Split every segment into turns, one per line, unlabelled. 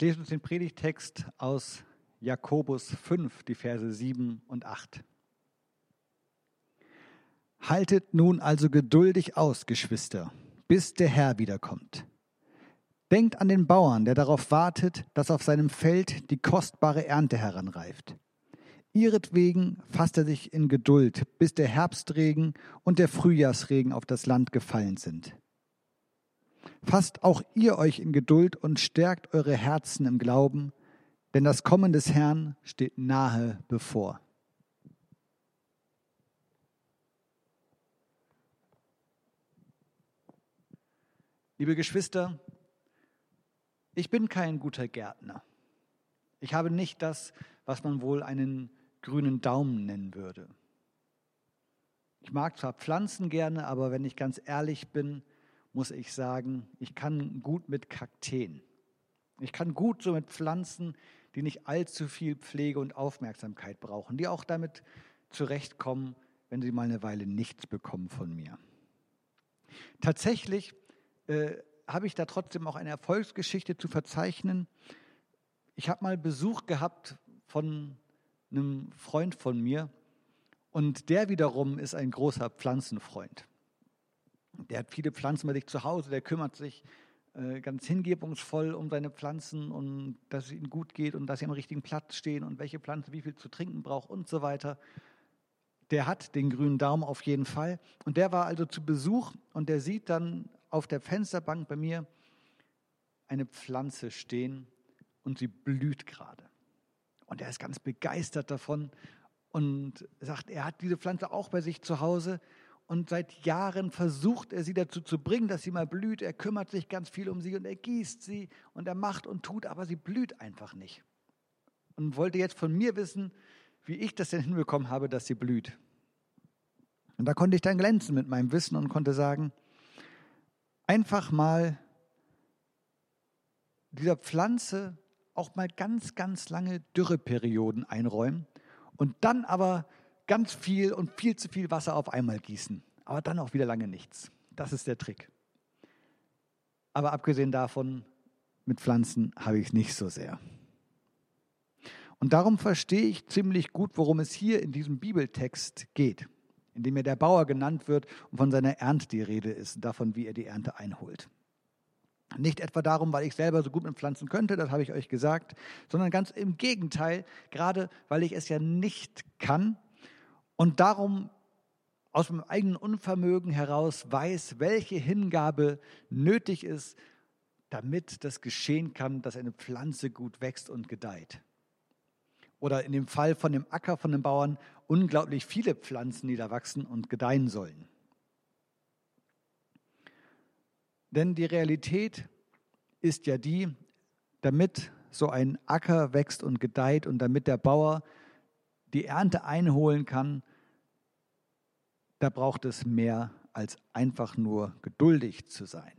Ich lese uns den Predigtext aus Jakobus 5, die Verse 7 und 8. Haltet nun also geduldig aus, Geschwister, bis der Herr wiederkommt. Denkt an den Bauern, der darauf wartet, dass auf seinem Feld die kostbare Ernte heranreift. Ihretwegen fasst er sich in Geduld, bis der Herbstregen und der Frühjahrsregen auf das Land gefallen sind. Fasst auch ihr euch in Geduld und stärkt eure Herzen im Glauben, denn das Kommen des Herrn steht nahe bevor. Liebe Geschwister, ich bin kein guter Gärtner. Ich habe nicht das, was man wohl einen grünen Daumen nennen würde. Ich mag zwar Pflanzen gerne, aber wenn ich ganz ehrlich bin, muss ich sagen, ich kann gut mit Kakteen. Ich kann gut so mit Pflanzen, die nicht allzu viel Pflege und Aufmerksamkeit brauchen, die auch damit zurechtkommen, wenn sie mal eine Weile nichts bekommen von mir. Tatsächlich äh, habe ich da trotzdem auch eine Erfolgsgeschichte zu verzeichnen. Ich habe mal Besuch gehabt von einem Freund von mir und der wiederum ist ein großer Pflanzenfreund. Der hat viele Pflanzen bei sich zu Hause, der kümmert sich äh, ganz hingebungsvoll um seine Pflanzen und dass es ihnen gut geht und dass sie am richtigen Platz stehen und welche Pflanze wie viel zu trinken braucht und so weiter. Der hat den grünen Daumen auf jeden Fall. Und der war also zu Besuch und der sieht dann auf der Fensterbank bei mir eine Pflanze stehen und sie blüht gerade. Und er ist ganz begeistert davon und sagt, er hat diese Pflanze auch bei sich zu Hause und seit Jahren versucht er sie dazu zu bringen, dass sie mal blüht. Er kümmert sich ganz viel um sie und er gießt sie und er macht und tut, aber sie blüht einfach nicht. Und wollte jetzt von mir wissen, wie ich das denn hinbekommen habe, dass sie blüht. Und da konnte ich dann glänzen mit meinem Wissen und konnte sagen, einfach mal dieser Pflanze auch mal ganz, ganz lange Dürreperioden einräumen und dann aber ganz viel und viel zu viel Wasser auf einmal gießen. Aber dann auch wieder lange nichts. Das ist der Trick. Aber abgesehen davon, mit Pflanzen habe ich es nicht so sehr. Und darum verstehe ich ziemlich gut, worum es hier in diesem Bibeltext geht in dem ja der Bauer genannt wird und von seiner Ernte die Rede ist, davon, wie er die Ernte einholt. Nicht etwa darum, weil ich selber so gut mit Pflanzen könnte, das habe ich euch gesagt, sondern ganz im Gegenteil, gerade weil ich es ja nicht kann und darum aus meinem eigenen Unvermögen heraus weiß, welche Hingabe nötig ist, damit das geschehen kann, dass eine Pflanze gut wächst und gedeiht. Oder in dem Fall von dem Acker von den Bauern unglaublich viele Pflanzen, die da wachsen und gedeihen sollen. Denn die Realität ist ja die, damit so ein Acker wächst und gedeiht und damit der Bauer die Ernte einholen kann, da braucht es mehr als einfach nur geduldig zu sein.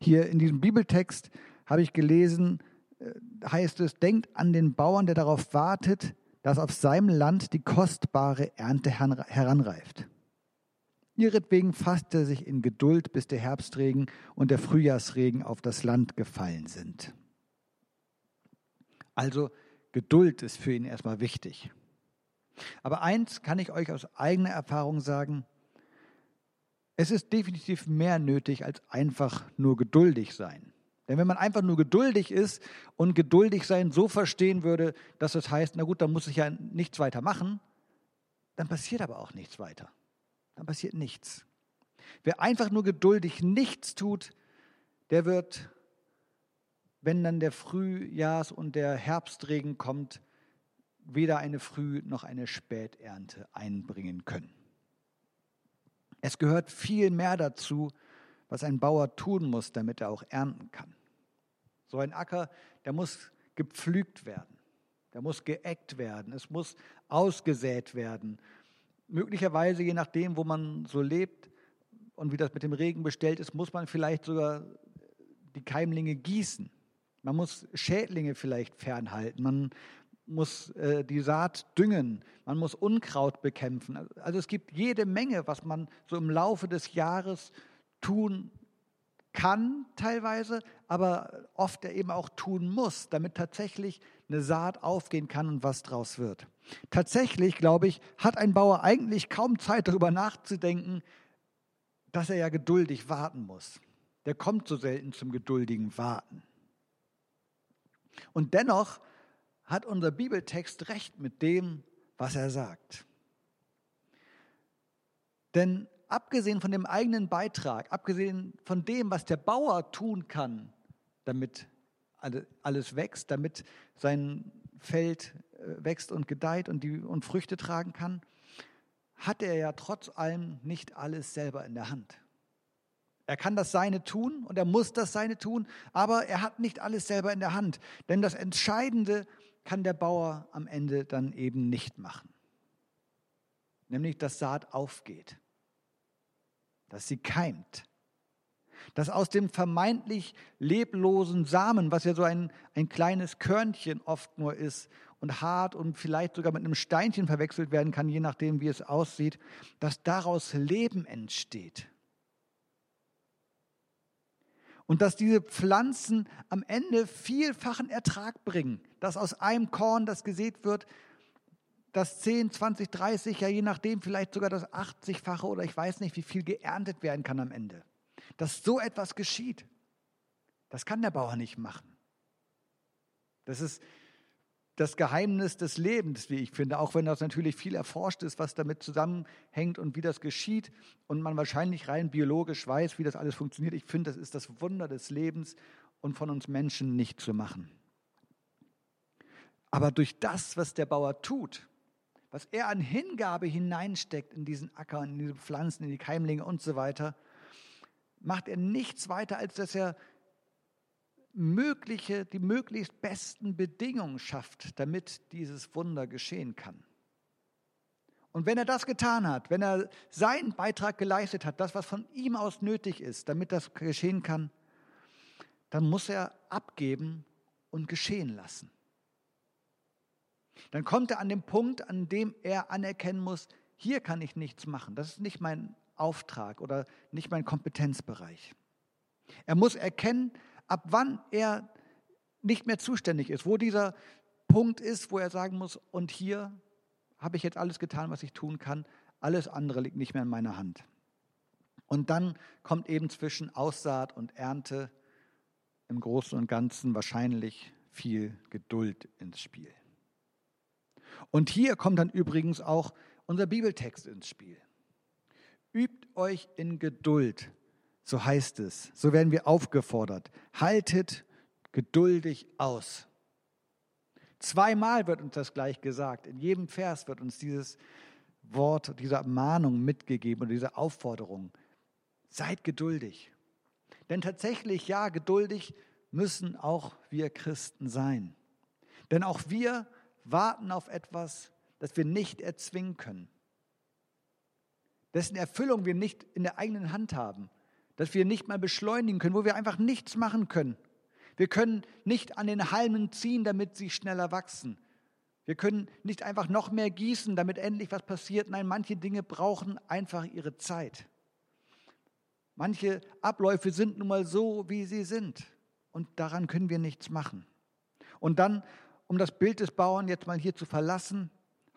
Hier in diesem Bibeltext habe ich gelesen, äh, heißt es, denkt an den Bauern, der darauf wartet, dass auf seinem Land die kostbare Ernte heranreift. Ihretwegen fasst er sich in Geduld, bis der Herbstregen und der Frühjahrsregen auf das Land gefallen sind. Also Geduld ist für ihn erstmal wichtig. Aber eins kann ich euch aus eigener Erfahrung sagen, es ist definitiv mehr nötig als einfach nur geduldig sein. Denn wenn man einfach nur geduldig ist und geduldig sein so verstehen würde, dass es heißt, na gut, dann muss ich ja nichts weiter machen, dann passiert aber auch nichts weiter. Dann passiert nichts. Wer einfach nur geduldig nichts tut, der wird, wenn dann der Frühjahrs- und der Herbstregen kommt, weder eine Früh- noch eine Späternte einbringen können. Es gehört viel mehr dazu, was ein Bauer tun muss, damit er auch ernten kann. So ein Acker, der muss gepflügt werden, der muss geeckt werden, es muss ausgesät werden. Möglicherweise, je nachdem, wo man so lebt und wie das mit dem Regen bestellt ist, muss man vielleicht sogar die Keimlinge gießen. Man muss Schädlinge vielleicht fernhalten. Man muss äh, die Saat düngen. Man muss Unkraut bekämpfen. Also es gibt jede Menge, was man so im Laufe des Jahres tun kann teilweise, aber oft eben auch tun muss, damit tatsächlich eine Saat aufgehen kann und was draus wird. Tatsächlich, glaube ich, hat ein Bauer eigentlich kaum Zeit darüber nachzudenken, dass er ja geduldig warten muss. Der kommt so selten zum geduldigen Warten. Und dennoch hat unser Bibeltext recht mit dem, was er sagt. Denn abgesehen von dem eigenen Beitrag, abgesehen von dem, was der Bauer tun kann, damit alles wächst, damit sein Feld äh, wächst und gedeiht und, die, und Früchte tragen kann, hat er ja trotz allem nicht alles selber in der Hand. Er kann das Seine tun und er muss das Seine tun, aber er hat nicht alles selber in der Hand. Denn das Entscheidende kann der Bauer am Ende dann eben nicht machen. Nämlich, dass Saat aufgeht, dass sie keimt, dass aus dem vermeintlich leblosen Samen, was ja so ein, ein kleines Körnchen oft nur ist und hart und vielleicht sogar mit einem Steinchen verwechselt werden kann, je nachdem, wie es aussieht, dass daraus Leben entsteht. Und dass diese Pflanzen am Ende vielfachen Ertrag bringen, dass aus einem Korn, das gesät wird, das 10, 20, 30, ja je nachdem vielleicht sogar das 80-fache oder ich weiß nicht, wie viel geerntet werden kann am Ende. Dass so etwas geschieht, das kann der Bauer nicht machen. Das ist das Geheimnis des Lebens, wie ich finde, auch wenn das natürlich viel erforscht ist, was damit zusammenhängt und wie das geschieht und man wahrscheinlich rein biologisch weiß, wie das alles funktioniert. Ich finde, das ist das Wunder des Lebens und von uns Menschen nicht zu machen. Aber durch das, was der Bauer tut, was er an Hingabe hineinsteckt in diesen Acker, in diese Pflanzen, in die Keimlinge und so weiter, macht er nichts weiter, als dass er mögliche, die möglichst besten Bedingungen schafft, damit dieses Wunder geschehen kann. Und wenn er das getan hat, wenn er seinen Beitrag geleistet hat, das, was von ihm aus nötig ist, damit das geschehen kann, dann muss er abgeben und geschehen lassen. Dann kommt er an den Punkt, an dem er anerkennen muss, hier kann ich nichts machen. Das ist nicht mein Auftrag oder nicht mein Kompetenzbereich. Er muss erkennen, ab wann er nicht mehr zuständig ist, wo dieser Punkt ist, wo er sagen muss, und hier habe ich jetzt alles getan, was ich tun kann, alles andere liegt nicht mehr in meiner Hand. Und dann kommt eben zwischen Aussaat und Ernte im Großen und Ganzen wahrscheinlich viel Geduld ins Spiel. Und hier kommt dann übrigens auch unser Bibeltext ins Spiel. Übt euch in Geduld so heißt es, so werden wir aufgefordert. Haltet geduldig aus. Zweimal wird uns das gleich gesagt. In jedem Vers wird uns dieses Wort, diese Mahnung mitgegeben und diese Aufforderung. Seid geduldig. Denn tatsächlich, ja, geduldig müssen auch wir Christen sein. Denn auch wir warten auf etwas, das wir nicht erzwingen können, dessen Erfüllung wir nicht in der eigenen Hand haben dass wir nicht mal beschleunigen können, wo wir einfach nichts machen können. Wir können nicht an den Halmen ziehen, damit sie schneller wachsen. Wir können nicht einfach noch mehr gießen, damit endlich was passiert. Nein, manche Dinge brauchen einfach ihre Zeit. Manche Abläufe sind nun mal so, wie sie sind. Und daran können wir nichts machen. Und dann, um das Bild des Bauern jetzt mal hier zu verlassen,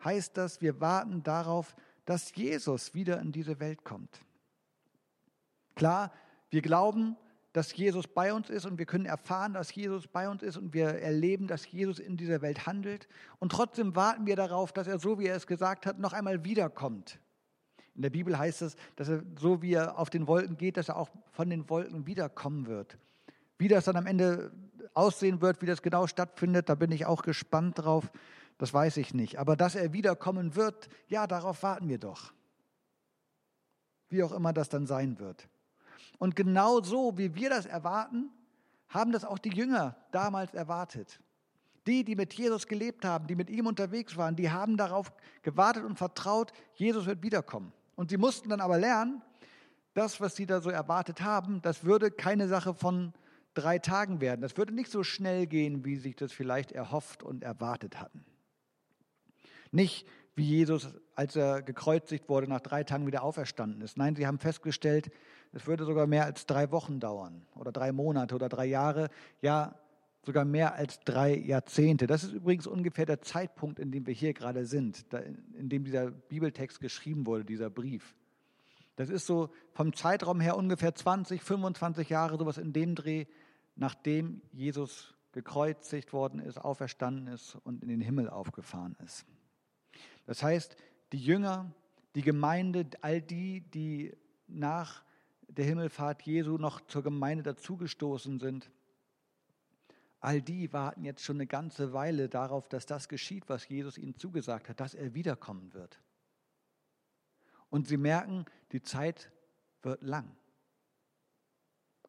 heißt das, wir warten darauf, dass Jesus wieder in diese Welt kommt. Klar, wir glauben, dass Jesus bei uns ist und wir können erfahren, dass Jesus bei uns ist und wir erleben, dass Jesus in dieser Welt handelt. Und trotzdem warten wir darauf, dass er, so wie er es gesagt hat, noch einmal wiederkommt. In der Bibel heißt es, dass er, so wie er auf den Wolken geht, dass er auch von den Wolken wiederkommen wird. Wie das dann am Ende aussehen wird, wie das genau stattfindet, da bin ich auch gespannt drauf. Das weiß ich nicht. Aber dass er wiederkommen wird, ja, darauf warten wir doch. Wie auch immer das dann sein wird. Und genau so, wie wir das erwarten, haben das auch die Jünger damals erwartet. Die, die mit Jesus gelebt haben, die mit ihm unterwegs waren, die haben darauf gewartet und vertraut, Jesus wird wiederkommen. Und sie mussten dann aber lernen, das, was sie da so erwartet haben, das würde keine Sache von drei Tagen werden. Das würde nicht so schnell gehen, wie sich das vielleicht erhofft und erwartet hatten. Nicht wie Jesus, als er gekreuzigt wurde, nach drei Tagen wieder auferstanden ist. Nein, sie haben festgestellt, es würde sogar mehr als drei Wochen dauern oder drei Monate oder drei Jahre, ja sogar mehr als drei Jahrzehnte. Das ist übrigens ungefähr der Zeitpunkt, in dem wir hier gerade sind, in dem dieser Bibeltext geschrieben wurde, dieser Brief. Das ist so vom Zeitraum her ungefähr 20, 25 Jahre, sowas in dem Dreh, nachdem Jesus gekreuzigt worden ist, auferstanden ist und in den Himmel aufgefahren ist. Das heißt, die Jünger, die Gemeinde, all die, die nach der Himmelfahrt Jesu noch zur Gemeinde dazugestoßen sind, all die warten jetzt schon eine ganze Weile darauf, dass das geschieht, was Jesus ihnen zugesagt hat, dass er wiederkommen wird. Und sie merken, die Zeit wird lang.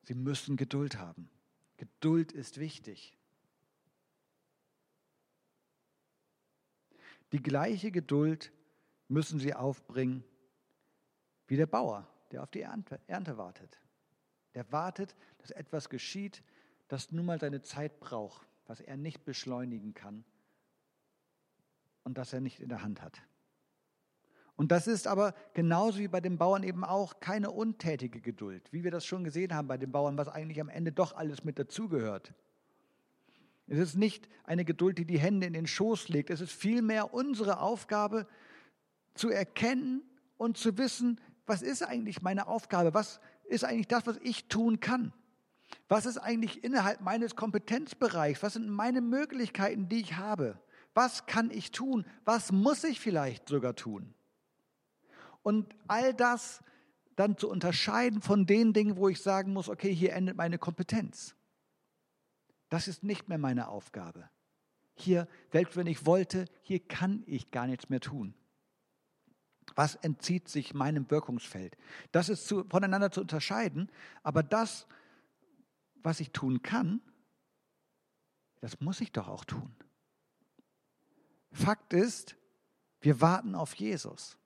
Sie müssen Geduld haben. Geduld ist wichtig. Die gleiche Geduld müssen sie aufbringen wie der Bauer, der auf die Ernte, Ernte wartet. Der wartet, dass etwas geschieht, das nun mal seine Zeit braucht, was er nicht beschleunigen kann und das er nicht in der Hand hat. Und das ist aber genauso wie bei den Bauern eben auch keine untätige Geduld, wie wir das schon gesehen haben bei den Bauern, was eigentlich am Ende doch alles mit dazugehört. Es ist nicht eine Geduld, die die Hände in den Schoß legt. Es ist vielmehr unsere Aufgabe zu erkennen und zu wissen, was ist eigentlich meine Aufgabe? Was ist eigentlich das, was ich tun kann? Was ist eigentlich innerhalb meines Kompetenzbereichs? Was sind meine Möglichkeiten, die ich habe? Was kann ich tun? Was muss ich vielleicht sogar tun? Und all das dann zu unterscheiden von den Dingen, wo ich sagen muss, okay, hier endet meine Kompetenz. Das ist nicht mehr meine Aufgabe. Hier, selbst wenn ich wollte, hier kann ich gar nichts mehr tun. Was entzieht sich meinem Wirkungsfeld? Das ist zu, voneinander zu unterscheiden, aber das, was ich tun kann, das muss ich doch auch tun. Fakt ist, wir warten auf Jesus.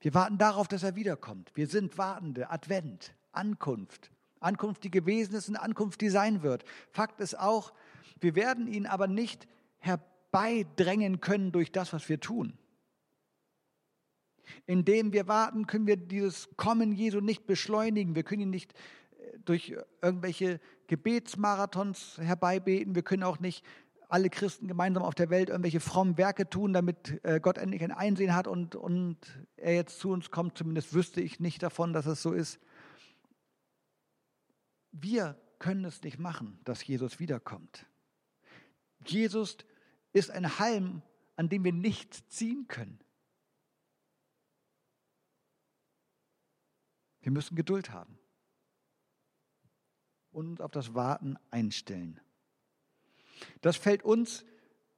Wir warten darauf, dass er wiederkommt. Wir sind Wartende, Advent, Ankunft. Ankunft, die gewesen ist und Ankunft, die sein wird. Fakt ist auch, wir werden ihn aber nicht herbeidrängen können durch das, was wir tun. Indem wir warten, können wir dieses Kommen Jesu nicht beschleunigen. Wir können ihn nicht äh, durch irgendwelche Gebetsmarathons herbeibeten. Wir können auch nicht alle Christen gemeinsam auf der Welt irgendwelche frommen Werke tun, damit äh, Gott endlich ein Einsehen hat und, und er jetzt zu uns kommt. Zumindest wüsste ich nicht davon, dass es so ist. Wir können es nicht machen, dass Jesus wiederkommt. Jesus ist ein Halm, an dem wir nichts ziehen können. Wir müssen Geduld haben und uns auf das Warten einstellen. Das fällt uns,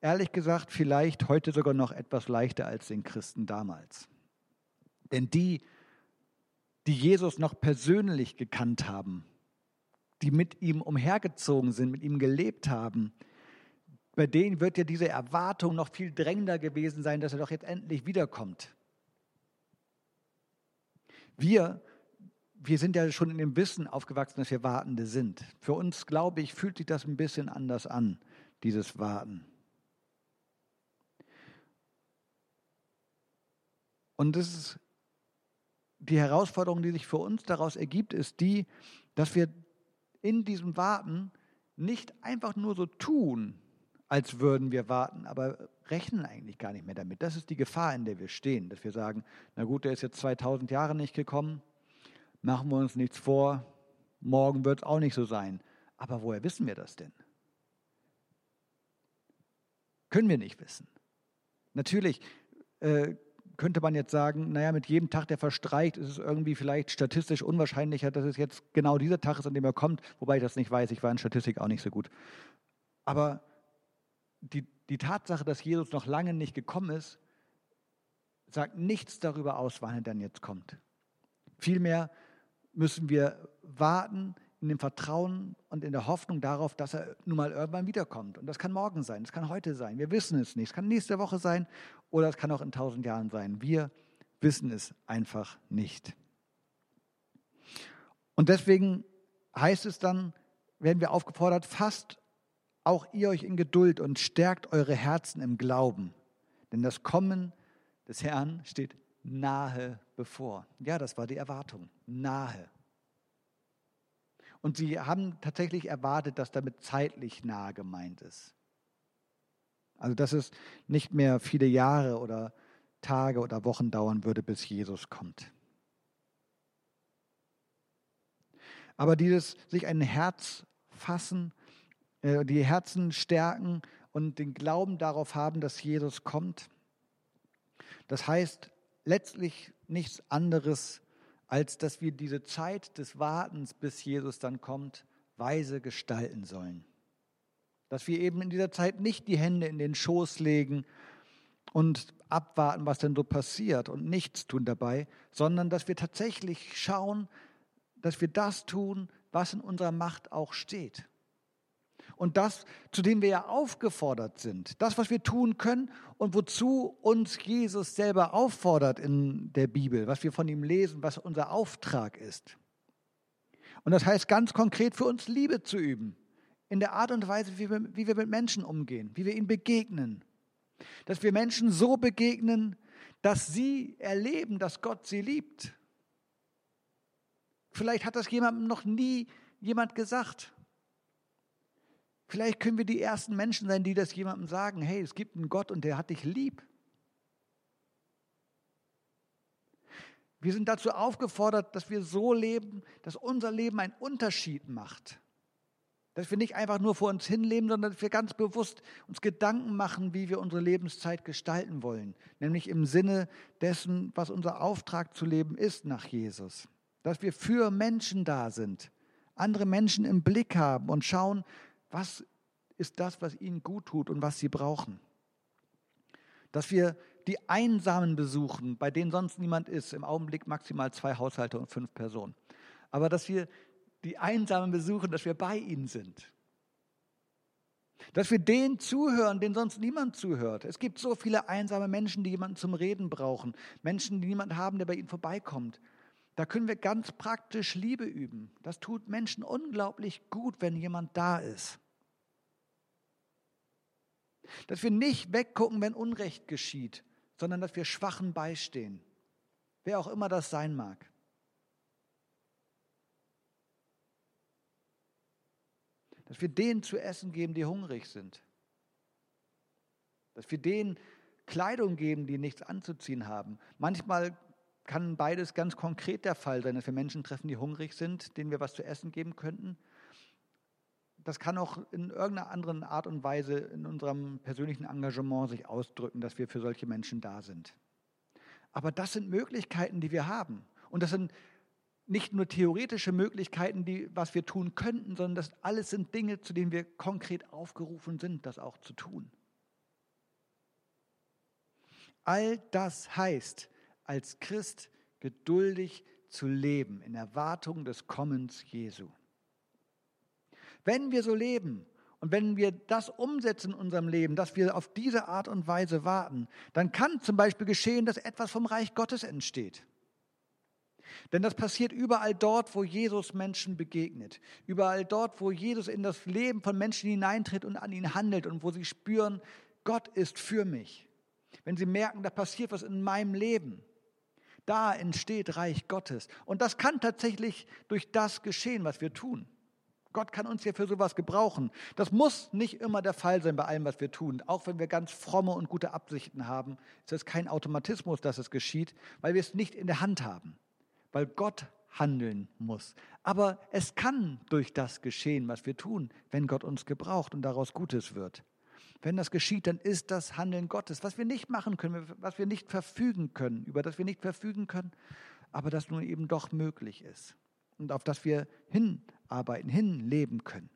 ehrlich gesagt, vielleicht heute sogar noch etwas leichter als den Christen damals. Denn die, die Jesus noch persönlich gekannt haben, die mit ihm umhergezogen sind, mit ihm gelebt haben, bei denen wird ja diese Erwartung noch viel drängender gewesen sein, dass er doch jetzt endlich wiederkommt. Wir, wir sind ja schon in dem Wissen aufgewachsen, dass wir Wartende sind. Für uns, glaube ich, fühlt sich das ein bisschen anders an dieses Warten. Und das ist die Herausforderung, die sich für uns daraus ergibt, ist die, dass wir in diesem Warten nicht einfach nur so tun, als würden wir warten, aber rechnen eigentlich gar nicht mehr damit. Das ist die Gefahr, in der wir stehen, dass wir sagen, na gut, der ist jetzt 2000 Jahre nicht gekommen, machen wir uns nichts vor, morgen wird es auch nicht so sein. Aber woher wissen wir das denn? Können wir nicht wissen. Natürlich äh, könnte man jetzt sagen, naja, mit jedem Tag, der verstreicht, ist es irgendwie vielleicht statistisch unwahrscheinlicher, dass es jetzt genau dieser Tag ist, an dem er kommt, wobei ich das nicht weiß, ich war in Statistik auch nicht so gut. Aber die, die Tatsache, dass Jesus noch lange nicht gekommen ist, sagt nichts darüber aus, wann er dann jetzt kommt. Vielmehr müssen wir warten, in dem Vertrauen und in der Hoffnung darauf, dass er nun mal irgendwann wiederkommt. Und das kann morgen sein, das kann heute sein. Wir wissen es nicht. Es kann nächste Woche sein oder es kann auch in tausend Jahren sein. Wir wissen es einfach nicht. Und deswegen heißt es dann, werden wir aufgefordert, fasst auch ihr euch in Geduld und stärkt eure Herzen im Glauben. Denn das Kommen des Herrn steht nahe bevor. Ja, das war die Erwartung, nahe. Und sie haben tatsächlich erwartet, dass damit zeitlich nahe gemeint ist. Also dass es nicht mehr viele Jahre oder Tage oder Wochen dauern würde, bis Jesus kommt. Aber dieses sich ein Herz fassen, äh, die Herzen stärken und den Glauben darauf haben, dass Jesus kommt, das heißt letztlich nichts anderes, als dass wir diese Zeit des Wartens, bis Jesus dann kommt, weise gestalten sollen. Dass wir eben in dieser Zeit nicht die Hände in den Schoß legen und abwarten, was denn so passiert und nichts tun dabei, sondern dass wir tatsächlich schauen, dass wir das tun, was in unserer Macht auch steht. Und das, zu dem wir ja aufgefordert sind, das, was wir tun können und wozu uns Jesus selber auffordert in der Bibel, was wir von ihm lesen, was unser Auftrag ist. Und das heißt ganz konkret für uns Liebe zu üben, in der Art und Weise, wie wir, mit Menschen umgehen, wie wir ihnen begegnen. Dass wir Menschen so begegnen, dass sie erleben, dass Gott sie liebt. Vielleicht hat das jemandem noch nie jemand gesagt. Vielleicht können wir die ersten Menschen sein, die das jemandem sagen, hey, es gibt einen Gott und der hat dich lieb. Wir sind dazu aufgefordert, dass wir so leben, dass unser Leben einen Unterschied macht. Dass wir nicht einfach nur vor uns hinleben, sondern dass wir ganz bewusst uns Gedanken machen, wie wir unsere Lebenszeit gestalten wollen. Nämlich im Sinne dessen, was unser Auftrag zu leben ist nach Jesus. Dass wir für Menschen da sind, andere Menschen im Blick haben und schauen, was ist das, was ihnen gut tut und was sie brauchen. Dass wir die Einsamen besuchen, bei denen sonst niemand ist, im Augenblick maximal zwei Haushalte und fünf Personen. Aber dass wir die Einsamen besuchen, dass wir bei ihnen sind. Dass wir denen zuhören, denen sonst niemand zuhört. Es gibt so viele einsame Menschen, die jemanden zum Reden brauchen. Menschen, die niemanden haben, der bei ihnen vorbeikommt. Da können wir ganz praktisch Liebe üben. Das tut Menschen unglaublich gut, wenn jemand da ist. Dass wir nicht weggucken, wenn Unrecht geschieht, sondern dass wir Schwachen beistehen. Wer auch immer das sein mag. Dass wir denen zu essen geben, die hungrig sind. Dass wir denen Kleidung geben, die nichts anzuziehen haben. Manchmal kann beides ganz konkret der Fall sein, dass wir Menschen treffen, die hungrig sind, denen wir was zu essen geben könnten. Das kann auch in irgendeiner anderen Art und Weise in unserem persönlichen Engagement sich ausdrücken, dass wir für solche Menschen da sind. Aber das sind Möglichkeiten, die wir haben. Und das sind nicht nur theoretische Möglichkeiten, die, was wir tun könnten, sondern das alles sind Dinge, zu denen wir konkret aufgerufen sind, das auch zu tun. All das heißt, als Christ geduldig zu leben in Erwartung des Kommens Jesu. Wenn wir so leben und wenn wir das umsetzen in unserem Leben, dass wir auf diese Art und Weise warten, dann kann zum Beispiel geschehen, dass etwas vom Reich Gottes entsteht. Denn das passiert überall dort, wo Jesus Menschen begegnet. Überall dort, wo Jesus in das Leben von Menschen hineintritt und an ihnen handelt und wo sie spüren, Gott ist für mich. Wenn sie merken, da passiert was in meinem Leben. Da entsteht Reich Gottes. Und das kann tatsächlich durch das geschehen, was wir tun. Gott kann uns ja für sowas gebrauchen. Das muss nicht immer der Fall sein bei allem, was wir tun. Auch wenn wir ganz fromme und gute Absichten haben, ist es kein Automatismus, dass es geschieht, weil wir es nicht in der Hand haben, weil Gott handeln muss. Aber es kann durch das geschehen, was wir tun, wenn Gott uns gebraucht und daraus Gutes wird. Wenn das geschieht, dann ist das Handeln Gottes, was wir nicht machen können, was wir nicht verfügen können, über das wir nicht verfügen können, aber das nun eben doch möglich ist und auf das wir hinarbeiten, hinleben können.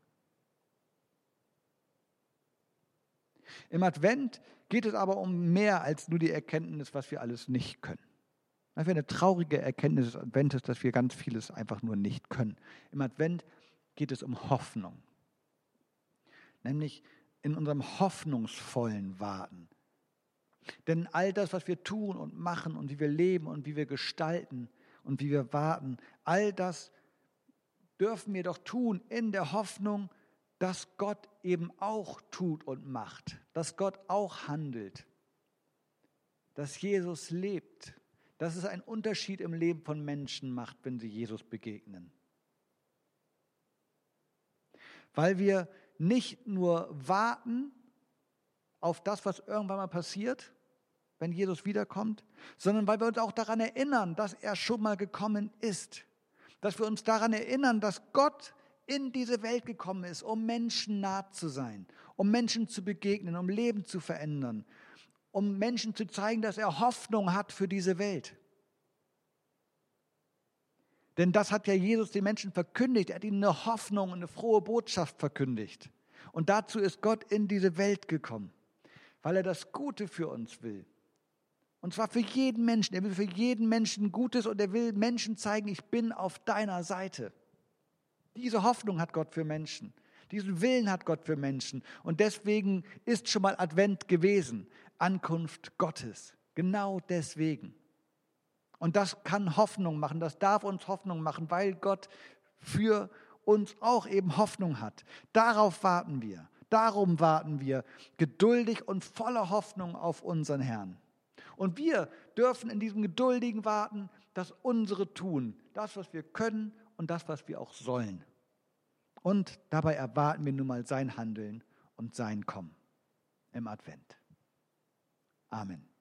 Im Advent geht es aber um mehr als nur die Erkenntnis, was wir alles nicht können. Das wäre eine traurige Erkenntnis des Adventes, dass wir ganz vieles einfach nur nicht können. Im Advent geht es um Hoffnung. Nämlich in unserem hoffnungsvollen Warten. Denn all das, was wir tun und machen und wie wir leben und wie wir gestalten und wie wir warten, all das dürfen wir doch tun in der Hoffnung, dass Gott eben auch tut und macht, dass Gott auch handelt, dass Jesus lebt, dass es einen Unterschied im Leben von Menschen macht, wenn sie Jesus begegnen. Weil wir nicht nur warten auf das, was irgendwann mal passiert, wenn Jesus wiederkommt, sondern weil wir uns auch daran erinnern, dass er schon mal gekommen ist. Dass wir uns daran erinnern, dass Gott in diese Welt gekommen ist, um Menschen nah zu sein, um Menschen zu begegnen, um Leben zu verändern, um Menschen zu zeigen, dass er Hoffnung hat für diese Welt. Denn das hat ja Jesus den Menschen verkündigt. Er hat ihnen eine Hoffnung und eine frohe Botschaft verkündigt. Und dazu ist Gott in diese Welt gekommen, weil er das Gute für uns will. Und zwar für jeden Menschen. Er will für jeden Menschen Gutes und er will Menschen zeigen, ich bin auf deiner Seite. Diese Hoffnung hat Gott für Menschen. Diesen Willen hat Gott für Menschen. Und deswegen ist schon mal Advent gewesen. Ankunft Gottes. Genau deswegen. Und das kann Hoffnung machen, das darf uns Hoffnung machen, weil Gott für uns auch eben Hoffnung hat. Darauf warten wir. Darum warten wir geduldig und voller Hoffnung auf unseren Herrn. Und wir dürfen in diesem geduldigen Warten das unsere tun, das, was wir können und das, was wir auch sollen. Und dabei erwarten wir nun mal sein Handeln und sein Kommen im Advent. Amen.